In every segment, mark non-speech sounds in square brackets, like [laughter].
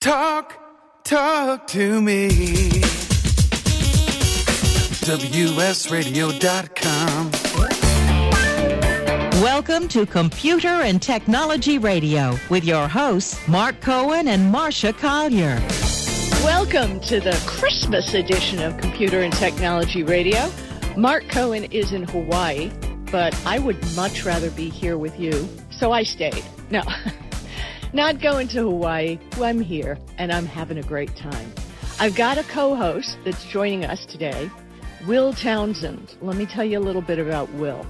Talk, talk to me. WSRadio.com. Welcome to Computer and Technology Radio with your hosts, Mark Cohen and Marcia Collier. Welcome to the Christmas edition of Computer and Technology Radio. Mark Cohen is in Hawaii, but I would much rather be here with you, so I stayed. No, [laughs] not going to Hawaii. I'm here, and I'm having a great time. I've got a co host that's joining us today, Will Townsend. Let me tell you a little bit about Will.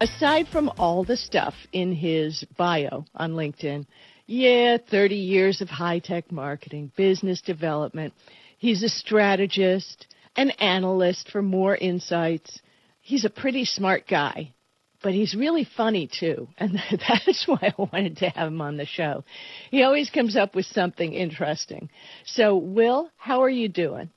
Aside from all the stuff in his bio on LinkedIn, yeah, 30 years of high tech marketing, business development. He's a strategist, an analyst for Moor Insights. He's a pretty smart guy, but he's really funny too. [laughs] And that's why I wanted to have him on the show. He always comes up with something interesting. So, Will, how are you doing?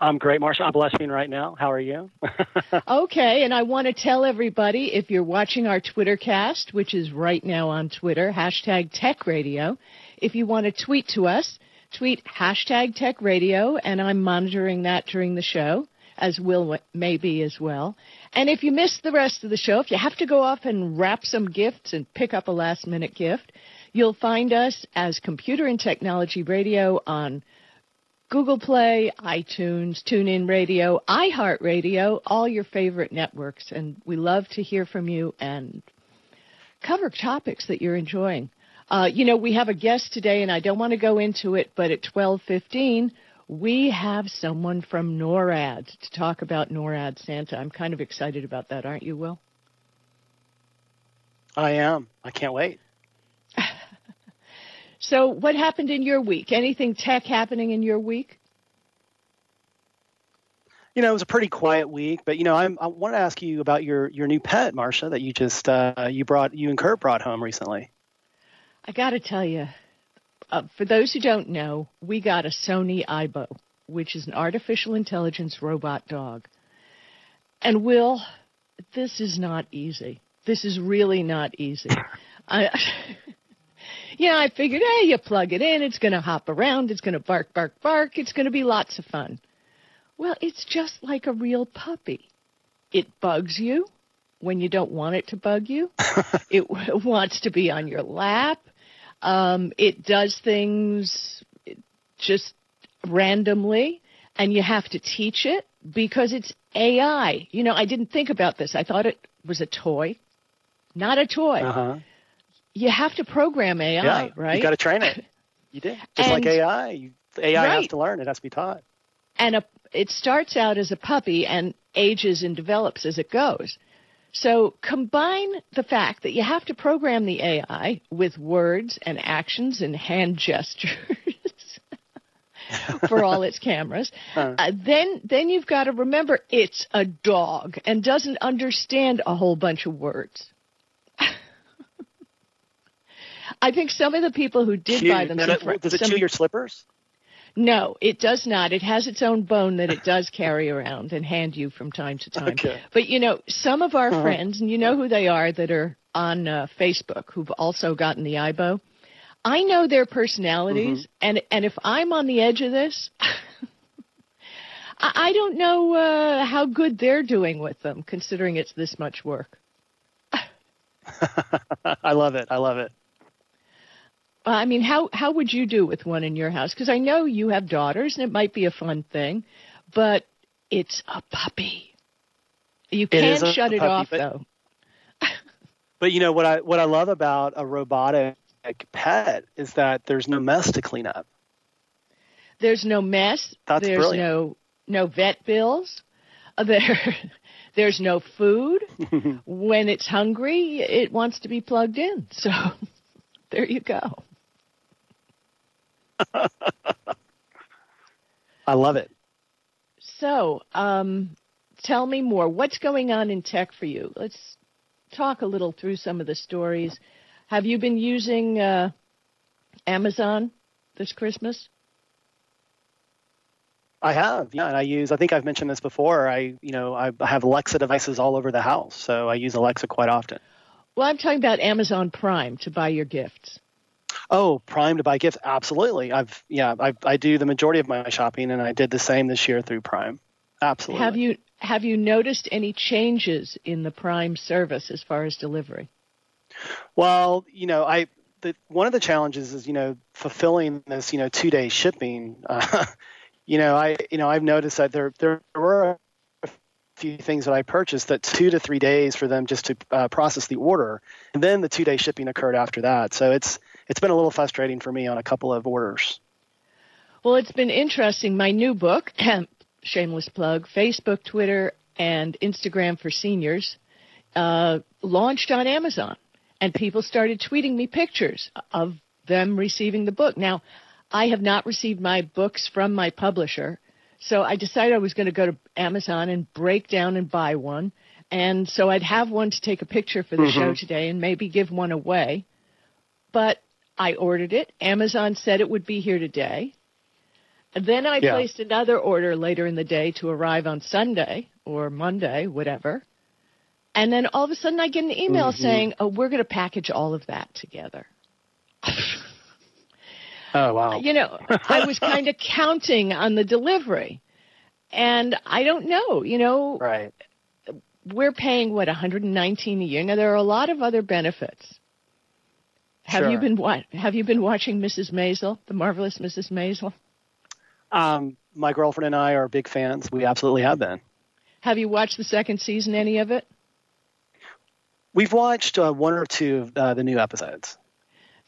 I'm great, Marcia. I'm blushing right now. How are you? [laughs] okay, and I want to tell everybody if you're watching our Twitter cast, which is right now on Twitter, hashtag Tech Radio, if you want to tweet to us, tweet hashtag Tech Radio, and I'm monitoring that during the show, as Will may be as well. And if you miss the rest of the show, if you have to go off and wrap some gifts and pick up a last minute gift, you'll find us as Computer and Technology Radio on Google Play, iTunes, TuneIn Radio, iHeartRadio, all your favorite networks. And we love to hear from you and cover topics that you're enjoying. Uh, you know, we have a guest today, and I don't want to go into it, but at 12:15, we have someone from NORAD to talk about NORAD Santa. I'm kind of excited about that, aren't you, Will? I am. I can't wait. [laughs] So, what happened in your week? Anything tech happening in your week? You know, it was a pretty quiet week, but you know, I'm, I want to ask you about your your new pet, Marcia, that you just uh, you brought you and Kurt brought home recently. I got to tell you, uh, for those who don't know, we got a Sony Aibo, which is an artificial intelligence robot dog. And Will, this is not easy. This is really not easy. [laughs] I, [laughs] yeah, I figured, hey, you plug it in, it's going to hop around, it's going to bark, bark, bark, it's going to be lots of fun. Well, it's just like a real puppy. It bugs you when you don't want it to bug you. [laughs] it wants to be on your lap. Um, it does things just randomly, and you have to teach it because it's AI. You know, I didn't think about this. I thought it was a toy, not a toy. Uh-huh you have to program AI, yeah, right? You got to train it. [laughs] You did. Just and, like AI. You, AI right. has to learn. It has to be taught. And a, it starts out as a puppy and ages and develops as it goes. So combine the fact that you have to program the AI with words and actions and hand gestures [laughs] for all its cameras. Huh. Uh, then then you've got to remember it's a dog and doesn't understand a whole bunch of words. [laughs] I think some of the people who did Cute. buy them. Does it, does it some, chew your slippers? No, it does not. It has its own bone that it does carry around and hand you from time to time. Okay. But you know, some of our Uh-huh. friends, and you know who they are, that are on uh, Facebook, who've also gotten the Aibo. I know their personalities, Mm-hmm. and and if I'm on the edge of this, [laughs] I, I don't know uh, how good they're doing with them, considering it's this much work. [laughs] I love it. I love it. I mean, how how would you do with one in your house? Because I know you have daughters, and it might be a fun thing, but it's a puppy. You can't a shut it puppy, off, but- though. [laughs] But you know what I what I love about a robotic pet is that there's no mess to clean up. There's no mess. That's there's brilliant. no no vet bills. [laughs] There, there's no food. [laughs] when it's hungry, it wants to be plugged in. So, there you go. I love it. So, um, tell me more. What's going on in tech for you? Let's talk a little through some of the stories. Have you been using uh, Amazon this Christmas? I have, yeah, and I use. I think I've mentioned this before. I, you know, I have Alexa devices all over the house, so I use Alexa quite often. Well, I'm talking about Amazon Prime to buy your gifts. Oh, Prime to buy gifts? Absolutely. I've yeah, I I do the majority of my shopping, and I did the same this year through Prime. Absolutely. Have you have you noticed any changes in the Prime service as far as delivery? Well, you know, I the, one of the challenges is you know fulfilling this you know two day shipping. Uh, [laughs] you know, I you know I've noticed that there there were a few things that I purchased that two to three days for them just to uh, process the order, and then the two day shipping occurred after that. So it's it's been a little frustrating for me on a couple of orders. Well, it's been interesting. My new book, [clears throat] shameless plug, Facebook, Twitter, and Instagram for seniors, uh, launched on Amazon, and people started tweeting me pictures of them receiving the book. Now, I have not received my books from my publisher, so I decided I was going to go to Amazon and break down and buy one. And so I'd have one to take a picture for the mm-hmm. show today and maybe give one away. But I ordered it. Amazon said it would be here today. And then I yeah. placed another order later in the day to arrive on Sunday or Monday, whatever. And then all of a sudden I get an email mm-hmm. saying, "Oh, we're going to package all of that together." [laughs] oh wow! You know, I was [laughs] kind of counting on the delivery, and I don't know. You know, right? We're paying what 119 a year. Now there are a lot of other benefits. Have sure. you been what? Have you been watching Mrs. Maisel, the marvelous Mrs. Maisel? Um, my girlfriend and I are big fans. We absolutely have been. Have you watched the second season? Any of it? We've watched uh, one or two of uh, the new episodes.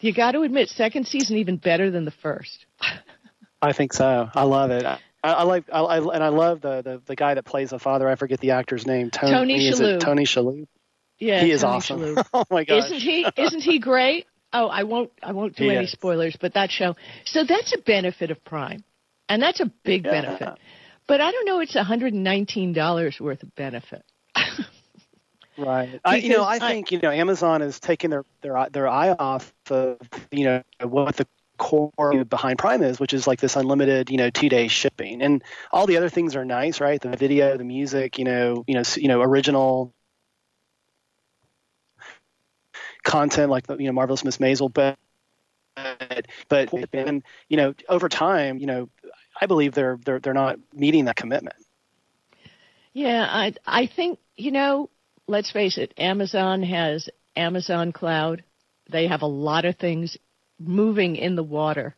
You got to admit, second season even better than the first. [laughs] I think so. I love it. I, I like, I, I, and I love the, the the guy that plays the father. I forget the actor's name. Tony, Tony Shalhoub. Tony Shalhoub. Yeah, he is Tony awesome. [laughs] oh my gosh! Isn't he? Isn't he great? Oh, I won't. I won't do any spoilers, but that show. So that's a benefit of Prime, and that's a big yeah. benefit. But I don't know. It's one hundred and nineteen dollars worth of benefit. [laughs] right. I, you know, I think you know Amazon is taking their their their eye off of you know what the core behind Prime is, which is like this unlimited, you know, two day shipping, and all the other things are nice, right? The video, the music, you know, you know, you know, original content like the you know marvelous Miss Maisel, but but and you know over time, you know, I believe they're they're they're not meeting that commitment. Yeah, I I think you know, let's face it, Amazon has Amazon Cloud. They have a lot of things moving in the water.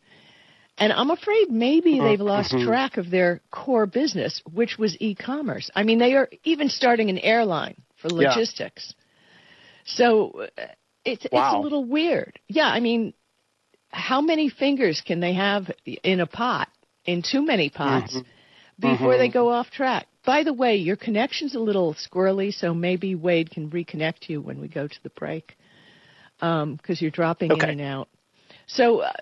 And I'm afraid maybe they've lost mm-hmm. track of their core business, which was e-commerce. I mean, they are even starting an airline for logistics. Yeah. So it's wow. it's a little weird. Yeah, I mean, how many fingers can they have in a pot? In too many pots mm-hmm. before mm-hmm. they go off track. By the way, your connection's a little squirrely, so maybe Wade can reconnect you when we go to the break because um, you're dropping okay. in and out. So, uh,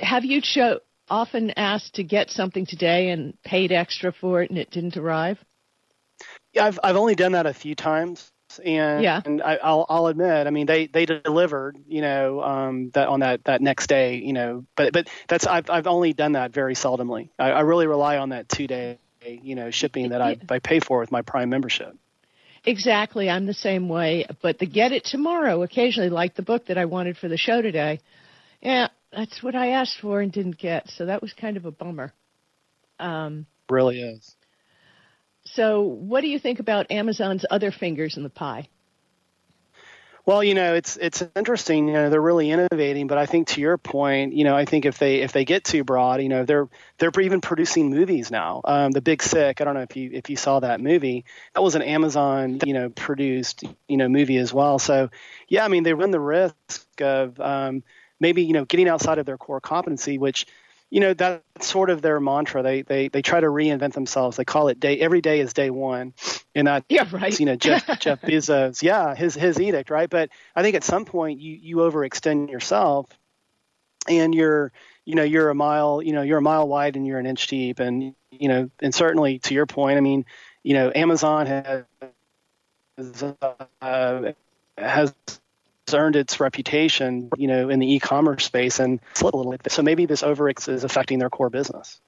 have you cho- often asked to get something today and paid extra for it and it didn't arrive? Yeah, I've I've only done that a few times and yeah. and I, will I'll admit, I mean, they they delivered, you know, um, that on that that next day, you know, but but that's I've I've only done that very seldomly. I, I really rely on that two day, you know, shipping that I I pay for with my Prime membership. Exactly, I'm the same way. But the get it tomorrow, occasionally, like the book that I wanted for the show today, yeah, that's what I asked for and didn't get. So that was kind of a bummer. Um, really is. So, what do you think about Amazon's other fingers in the pie? Well, you know, it's it's interesting. You know, they're really innovating, but I think to your point, you know, I think if they if they get too broad, you know, they're they're even producing movies now. Um, the Big Sick. I don't know if you if you saw that movie. That was an Amazon, you know, produced you know movie as well. So, yeah, I mean, they run the risk of um, maybe you know getting outside of their core competency, which you know that's sort of their mantra. They they they try to reinvent themselves. They call it day every day is day one, and that yeah right. You know Jeff [laughs] Jeff Bezos, yeah, his his edict, right? But I think at some point you you overextend yourself, and you're you know you're a mile you know you're a mile wide and you're an inch deep, and you know and certainly to your point, I mean, you know Amazon has uh, has earned its reputation, you know, in the e-commerce space and slipped a little bit. So maybe this overex is affecting their core business.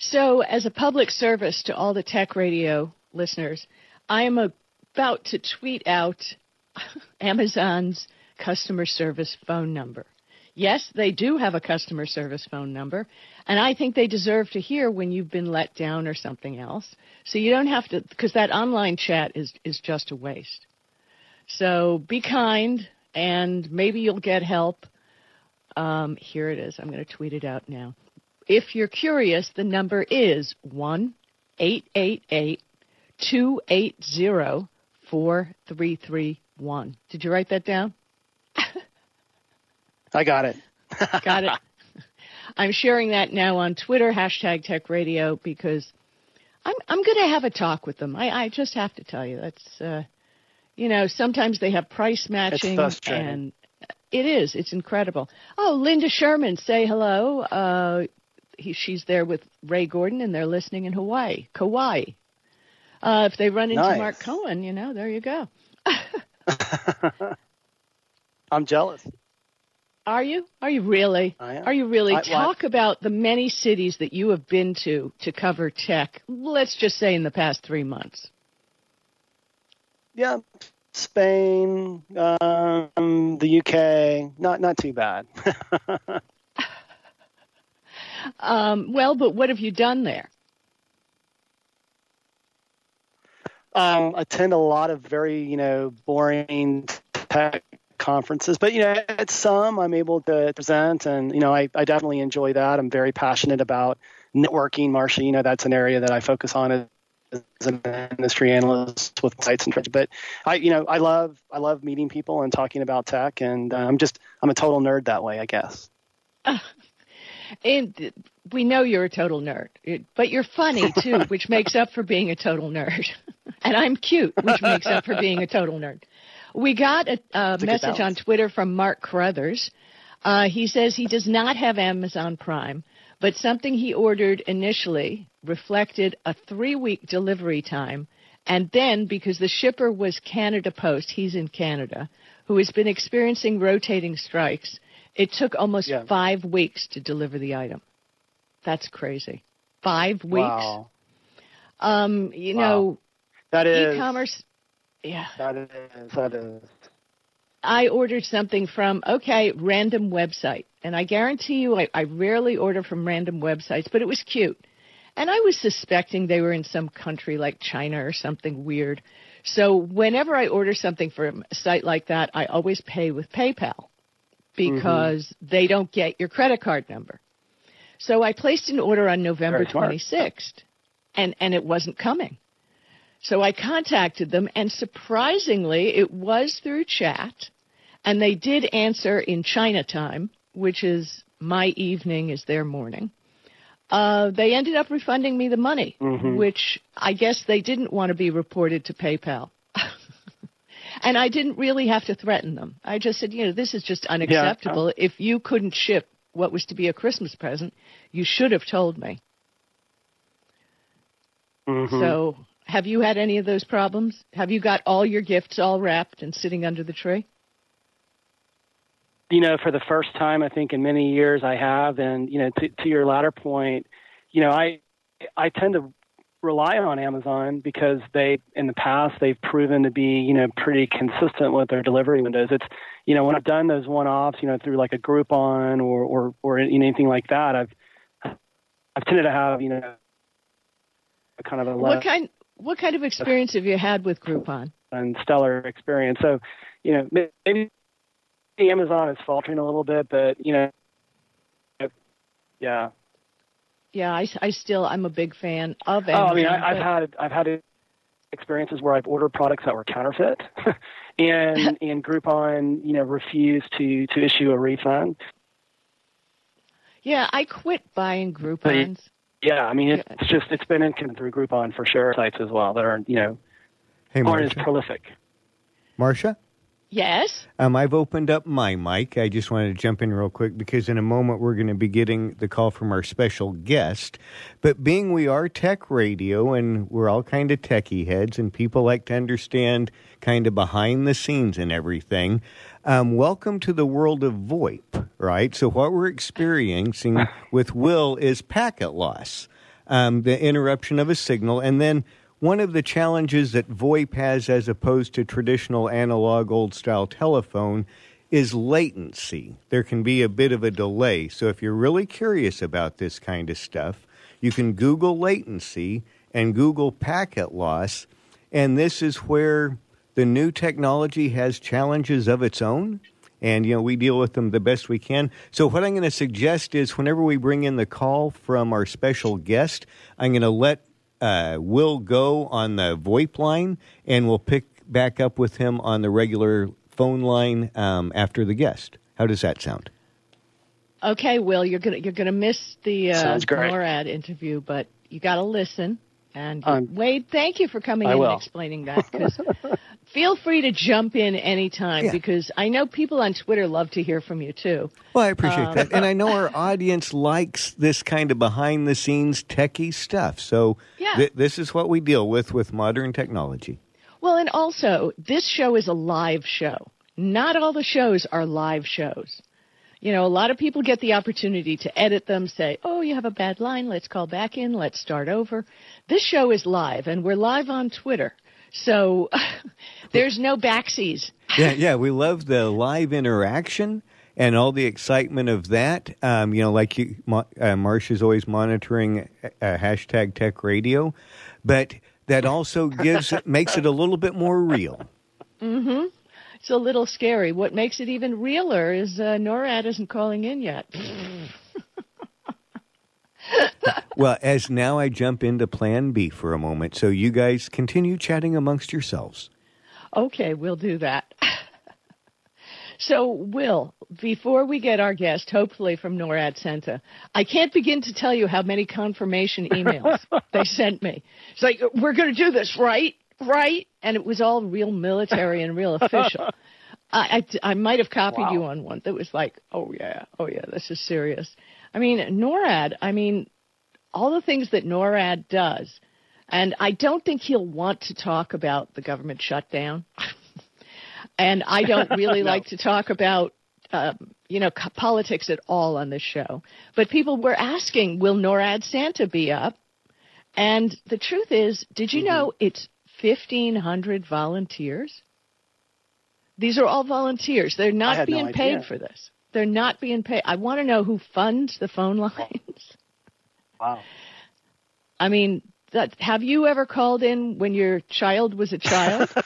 So, as a public service to all the tech radio listeners, I am about to tweet out [laughs] Amazon's customer service phone number. Yes, they do have a customer service phone number, and I think they deserve to hear when you've been let down or something else. So you don't have to, because that online chat is, is just a waste. So be kind, and maybe you'll get help. Um, here it is. I'm going to tweet it out now. If you're curious, the number is 1 888 280 4331. Did you write that down? [laughs] I got it. [laughs] got it. I'm sharing that now on Twitter, hashtag Tech Radio, because I'm I'm going to have a talk with them. I, I just have to tell you that's, uh, you know, sometimes they have price matching, and it is. It's incredible. Oh, Linda Sherman, say hello. Uh, he, she's there with Ray Gordon, and they're listening in Hawaii, Kauai. Uh, if they run into nice. Mark Cohen, you know, there you go. [laughs] I'm jealous. Are you? Are you really? Are you really? I, Talk about the many cities that you have been to to cover tech. Let's just say in the past three months. Yeah, Spain, um, the UK. Not not too bad. [laughs] um, well, but what have you done there? Um, attend a lot of very you know boring tech conferences, but you know, at some I'm able to present, and you know, I, I definitely enjoy that. I'm very passionate about networking, Marcia. You know, that's an area that I focus on as, an industry analyst with sites and trends. But I, you know, I love I love meeting people and talking about tech, and uh, I'm just I'm a total nerd that way, I guess. Uh, [laughs] and we know you're a total nerd, but you're funny too, which makes up for being a total nerd. [laughs] and I'm cute, which makes up for being a total nerd. We got a, a message on Twitter from Mark Carruthers. Uh, he says he does not have Amazon Prime, but something he ordered initially reflected a three week delivery time. And then, because the shipper was Canada Post, he's in Canada, who has been experiencing rotating strikes, it took almost yeah. five weeks to deliver the item. That's crazy. Five weeks. Wow. Um, you wow. know, that is e-commerce yeah. That is, that is. I ordered something from, okay, random website. And I guarantee you, I, I rarely order from random websites, but it was cute. And I was suspecting they were in some country like China or something weird. So whenever I order something from a site like that, I always pay with PayPal because mm-hmm. they don't get your credit card number. So I placed an order on November 26th and, and it wasn't coming. So I contacted them, and surprisingly, it was through chat, and they did answer in China time, which is my evening is their morning. Uh, they ended up refunding me the money, mm-hmm. which I guess they didn't want to be reported to PayPal. [laughs] and I didn't really have to threaten them. I just said, you know, this is just unacceptable. Yeah. If you couldn't ship what was to be a Christmas present, you should have told me. Mm-hmm. So have you had any of those problems? Have you got all your gifts all wrapped and sitting under the tree? You know, for the first time, I think in many years, I have. And you know, to, to your latter point, you know, I I tend to rely on Amazon because they, in the past, they've proven to be, you know, pretty consistent with their delivery windows. It's, you know, when I've done those one-offs, you know, through like a Groupon or or or anything like that, I've I've tended to have, you know, kind of a what kind what kind of experience have you had with Groupon? And stellar experience. So, you know, maybe Amazon is faltering a little bit, but you know, yeah. Yeah, I, I still I'm a big fan of Amazon. Oh, I mean, I, have had I've had experiences where I've ordered products that were counterfeit, [laughs] and [laughs] and Groupon, you know, refused to to issue a refund. Yeah, I quit buying Groupons. Yeah, I mean, it's just it's been in through Groupon for sure. Sites as well that are you know hey, aren't as prolific. Marcia. Yes. Um, I've opened up my mic. I just wanted to jump in real quick because in a moment we're going to be getting the call from our special guest. But being we are tech radio and we're all kind of techie heads and people like to understand kind of behind the scenes and everything, um, welcome to the world of VoIP, right? So what we're experiencing [laughs] with Will is packet loss, um, the interruption of a signal, and then one of the challenges that VoIP has as opposed to traditional analog old style telephone is latency. There can be a bit of a delay. So if you're really curious about this kind of stuff, you can Google latency and Google packet loss. And this is where the new technology has challenges of its own. And, you know, we deal with them the best we can. So, what I'm going to suggest is whenever we bring in the call from our special guest, I'm going to let uh, Will go on the VoIP line and we'll pick back up with him on the regular phone line um, after the guest. How does that sound? Okay, Will, you're gonna you're gonna miss the uh, NORAD interview, but you got to listen. And Um, Wade, thank you for coming I in will. and explaining that. 'cause [laughs] feel free to jump in anytime Yeah. because I know people on Twitter love to hear from you too. Well, I appreciate Um, that. And I know our [laughs] audience likes this kind of behind the scenes techie stuff. So Yeah. th- this is what we deal with with modern technology. Well, and also, this show is a live show. Not all the shows are live shows. You know, a lot of people get the opportunity to edit them, say, oh, you have a bad line, let's call back in, let's start over. This show is live, and we're live on Twitter. So [laughs] there's no backseas. Yeah, yeah, we love the live interaction and all the excitement of that. Um, you know, like you, uh, Marcia's always monitoring uh, hashtag Tech Radio, but that also gives [laughs] makes it a little bit more real. Mm-hmm. It's a little scary. What makes it even realer is uh, NORAD isn't calling in yet. Well, as now I jump into Plan B for a moment, so you guys continue chatting amongst yourselves. Okay, we'll do that. So, Will, before we get our guest, hopefully from NORAD Center, I can't begin to tell you how many confirmation emails [laughs] they sent me. It's like, we're going to do this, right? Right? And it was all real military and real official. [laughs] I, I, I might have copied you on one that was like, oh, yeah, oh, yeah, this is serious. I mean, NORAD, I mean, all the things that NORAD does, and I don't think he'll want to talk about the government shutdown. [laughs] and I don't really [laughs] like to talk about, um, you know, politics at all on this show. But people were asking, will NORAD Santa be up? And the truth is, did you know it's 1,500 volunteers? These are all volunteers. They're not had no being paid for this. They're not being paid. I want to know who funds the phone lines. Wow. I mean, that, have you ever called in when your child was a child? [laughs]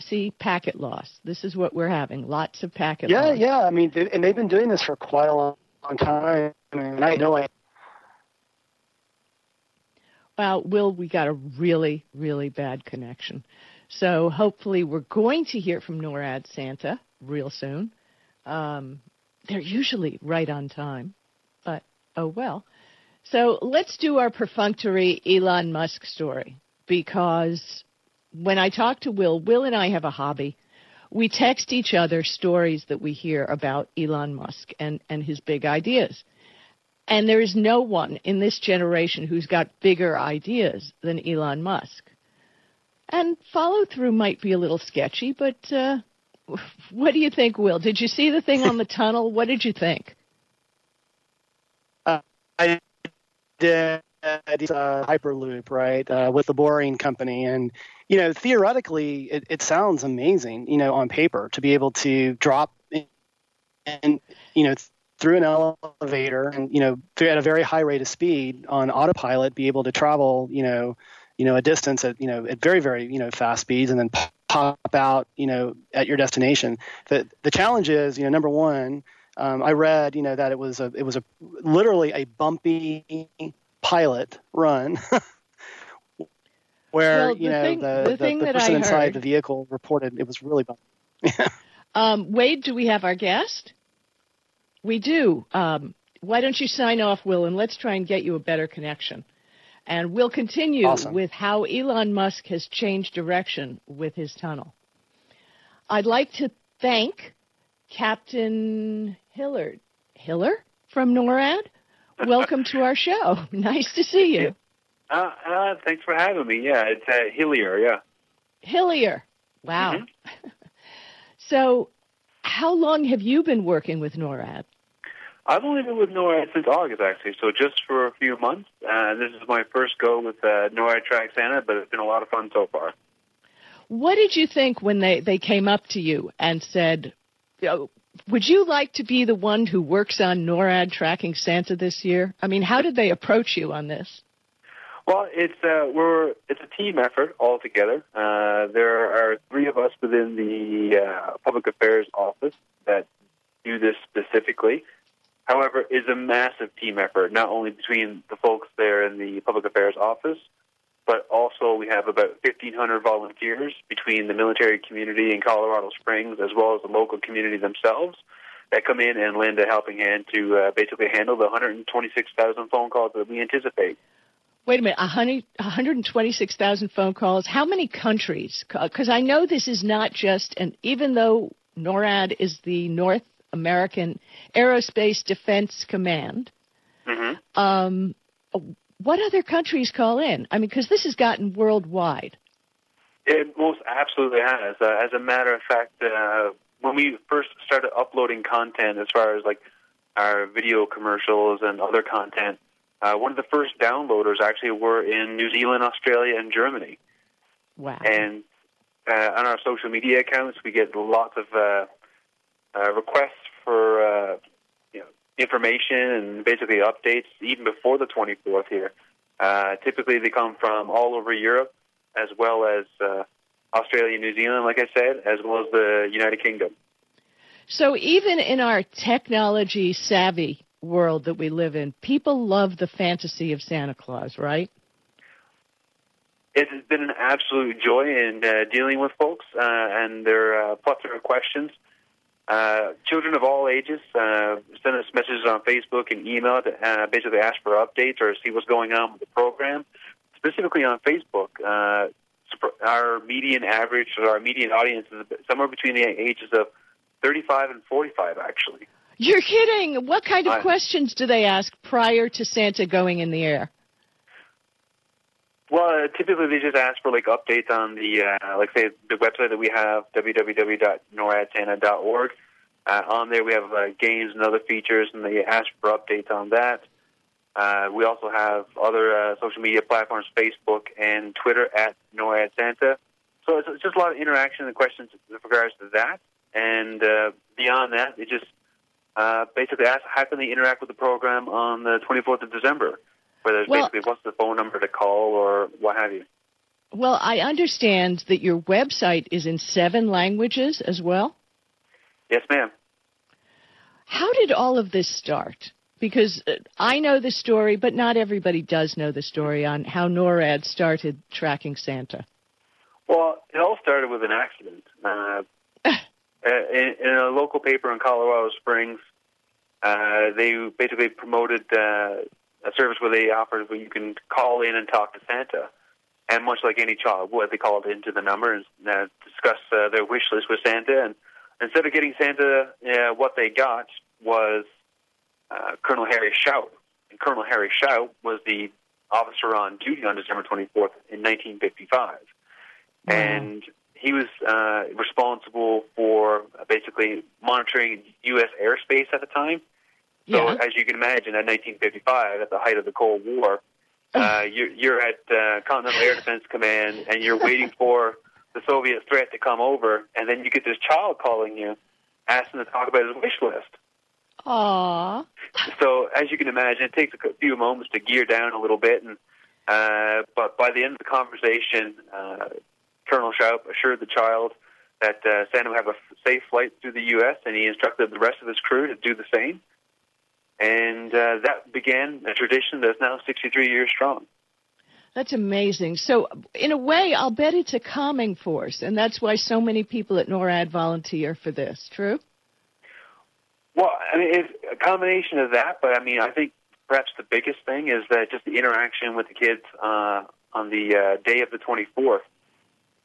See, packet loss. This is what we're having. Lots of packet Yeah, loss. yeah. I mean, they, and they've been doing this for quite a long, long time. I mean, I know I Well, Will, we got a really, really bad connection. So hopefully we're going to hear from NORAD Santa real soon. Um, they're usually right on time, but oh well. So let's do our perfunctory Elon Musk story because when I talk to Will, Will and I have a hobby. We text each other stories that we hear about Elon Musk and, and his big ideas. And there is no one in this generation who's got bigger ideas than Elon Musk. And follow through might be a little sketchy, but uh, what do you think, Will? Did you see the thing on the [laughs] tunnel? What did you think? I did uh, Hyperloop, right, uh, with the Boring Company, and you know, theoretically, it, it sounds amazing, you know, on paper to be able to drop in, and you know through an elevator and you know at a very high rate of speed on autopilot, be able to travel, you know, you know, a distance at you know at very very you know fast speeds, and then pop out, you know, at your destination. The the challenge is, you know, number one. Um, I read, you know, that it was a it was a literally a bumpy pilot run, [laughs] where Well, you know thing- the the the, the person inside the vehicle reported it was really bumpy. [laughs] Um, Wade, do we have our guest? We do. Um, why don't you sign off, Will, and let's try and get you a better connection. And we'll continue Awesome. with how Elon Musk has changed direction with his tunnel. I'd like to thank Captain Hillard. Hiller from NORAD? Welcome to our show. [laughs] Nice to see you. Uh, uh, thanks for having me. Yeah, it's uh, Hillier. Yeah. Hillier. Wow. [laughs] so, how long have you been working with NORAD? I've only been with NORAD since August, actually, so just for a few months. Uh, this is my first go with uh, NORAD Track Santa, but it's been a lot of fun so far. What did you think when they, they came up to you and said, "Oh, would you like to be the one who works on NORAD tracking Santa this year? I mean, how did they approach you on this? Well, it's uh, we're it's a team effort altogether. Uh, there are three of us within the uh, public affairs office that do this specifically. However, it's a massive team effort, not only between the folks there in the public affairs office, but also we have about 1,500 volunteers between the military community in Colorado Springs as well as the local community themselves that come in and lend a helping hand to uh, basically handle the 126,000 phone calls that we anticipate. Wait a minute, 100, 126,000 phone calls. How many countries? Because I know this is not just, and even though NORAD is the North American Aerospace Defense Command, Mm-hmm. um, what other countries call in? I mean, because this has gotten worldwide. It most absolutely has. Uh, as a matter of fact, uh, when we first started uploading content, as far as like our video commercials and other content, uh, one of the first downloaders actually were in New Zealand, Australia, and Germany. Wow. And uh, on our social media accounts, we get lots of uh, uh, requests for uh, you know, information and basically updates even before the 24th here. Uh, typically, they come from all over Europe, as well as uh, Australia, New Zealand, like I said, as well as the United Kingdom. So even in our technology savvy world that we live in, people love the fantasy of Santa Claus, right? It has been an absolute joy in uh, dealing with folks uh, and their uh, plethora of questions. Uh, children of all ages uh, send us messages on Facebook and email to uh, basically ask for updates or see what's going on with the program. Specifically on Facebook, uh, our median average or our median audience is somewhere between the ages of 35 and 45, actually. You're kidding. What kind of questions do they ask prior to Santa going in the air? Well, uh, typically they just ask for like updates on the, uh, like say the website that we have, www.noradsanta.org. Uh, on there we have uh, games and other features, and they ask for updates on that. Uh, we also have other uh, social media platforms, Facebook and Twitter at NORAD Santa. So it's, it's just a lot of interaction and questions with regards to that. And uh, beyond that, they just uh, basically ask how can they interact with the program on the 24th of December, whether it's Well- basically what's the phone number to call or what have you. Well, I understand that your website is in seven languages as well. Yes, ma'am. How did all of this start? Because uh, I know the story, but not everybody does know the story on how NORAD started tracking Santa. Well, it all started with an accident. Uh, [laughs] uh, in, in a local paper in Colorado Springs, uh, they basically promoted uh, a service where they offered where you can call in and talk to Santa. And much like any child would, they called into the number and uh, discussed uh, their wish list with Santa. And instead of getting Santa, uh, what they got was uh, Colonel Harry Shoup. And Colonel Harry Shoup was the officer on duty on December 24th in 1955 and he was uh, responsible for basically monitoring U.S. airspace at the time. So, Yeah. as you can imagine, at 1955, at the height of the Cold War, [laughs] uh, you're, you're at uh, Continental Air Defense Command, and you're waiting for the Soviet threat to come over, and then you get this child calling you, asking to talk about his wish list. Aww. So, as you can imagine, it takes a few moments to gear down a little bit, and uh, but by the end of the conversation, uh, Colonel Shoup assured the child that uh, Santa would have a safe flight through the U.S., and he instructed the rest of his crew to do the same. And uh, that began a tradition that's now 63 years strong. That's amazing. So, in a way, I'll bet it's a calming force, and that's why so many people at NORAD volunteer for this. True? Well, I mean, it's a combination of that, but I mean, I think perhaps the biggest thing is that just the interaction with the kids uh, on the uh, day of the 24th.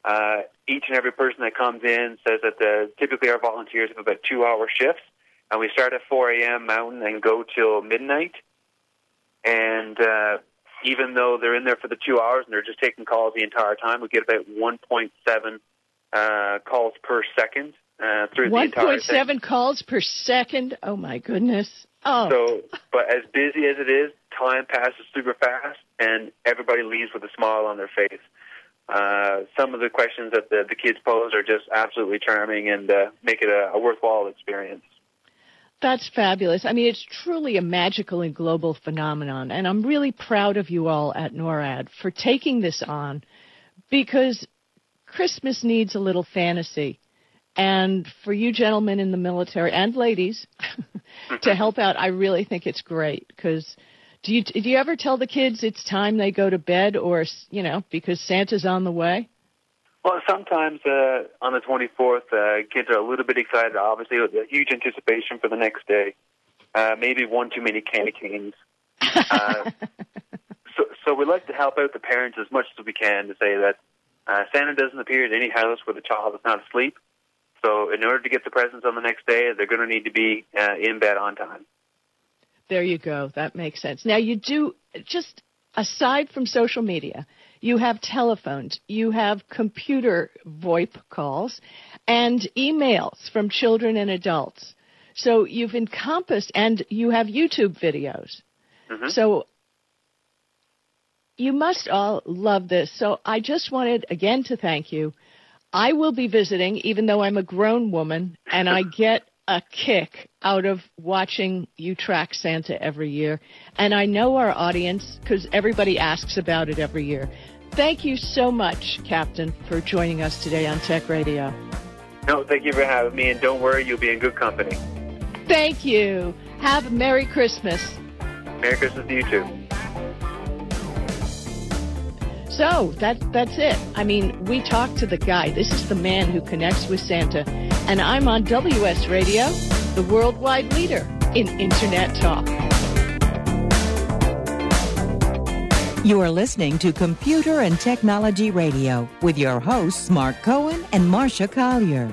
Uh, each and every person that comes in says that the, typically our volunteers have about two hour shifts, and we start at 4 a.m. Mountain and go till midnight. And uh, even though they're in there for the two hours and they're just taking calls the entire time, we get about 1.7 uh, calls per second uh, through the entire thing. 1.7 calls per second. Oh, my goodness. Oh, So, but as busy as it is, time passes super fast, and everybody leaves with a smile on their face. uh, some of the questions that the, the kids pose are just absolutely charming and uh, make it a, a worthwhile experience. That's fabulous. I mean, it's truly a magical and global phenomenon. And I'm really proud of you all at NORAD for taking this on because Christmas needs a little fantasy. And for you gentlemen in the military and ladies [laughs] to help out, I really think it's great because do you do you ever tell the kids it's time they go to bed or you know because Santa's on the way? Well, sometimes uh, on the 24th, uh, kids are a little bit excited. Obviously, with a huge anticipation for the next day. Uh, maybe one too many candy canes. Uh, [laughs] so, so we like to help out the parents as much as we can to say that uh, Santa doesn't appear at any house where the child is not asleep. So, in order to get the presents on the next day, they're going to need to be uh, in bed on time. There you go. That makes sense. Now, you do just aside from social media, you have telephones, you have computer VoIP calls, and emails from children and adults. So you've encompassed, and you have YouTube videos. Mm-hmm. So you must all love this. So I just wanted again to thank you. I will be visiting, even though I'm a grown woman, and I [laughs] get a kick out of watching you track Santa every year. And I know our audience, because everybody asks about it every year. Thank you so much, Captain, for joining us today on Tech Radio. No, thank you for having me, and don't worry, you'll be in good company. Thank you. Have a Merry Christmas. Merry Christmas to you too. So that that's it. I mean, we talked to the guy. This is the man who connects with Santa, and I'm on WS Radio, the worldwide leader in Internet talk. You are listening to Computer and Technology Radio with your hosts, Mark Cohen and Marcia Collier.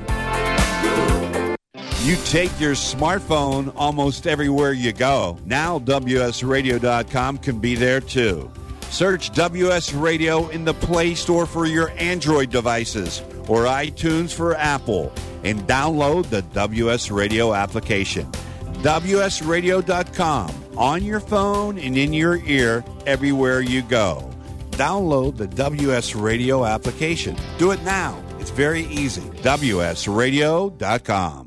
You take your smartphone almost everywhere you go. Now, WSRadio.com can be there too. Search WS Radio in the Play Store for your Android devices or iTunes for Apple and download the WS Radio application. WSRadio.com on your phone and in your ear everywhere you go. Download the WS Radio application. Do it now. It's very easy. WSRadio.com.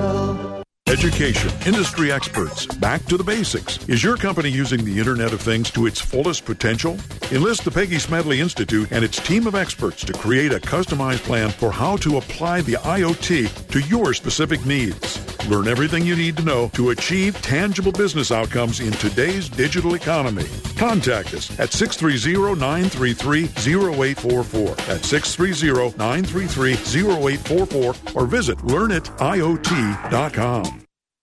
Education, industry experts, back to the basics. Is your company using the Internet of Things to its fullest potential? Enlist the Peggy Smedley Institute and its team of experts to create a customized plan for how to apply the IoT to your specific needs. Learn everything you need to know to achieve tangible business outcomes in today's digital economy. Contact us at 630-933-0844. That's 630-933-0844 or visit learnitit.com.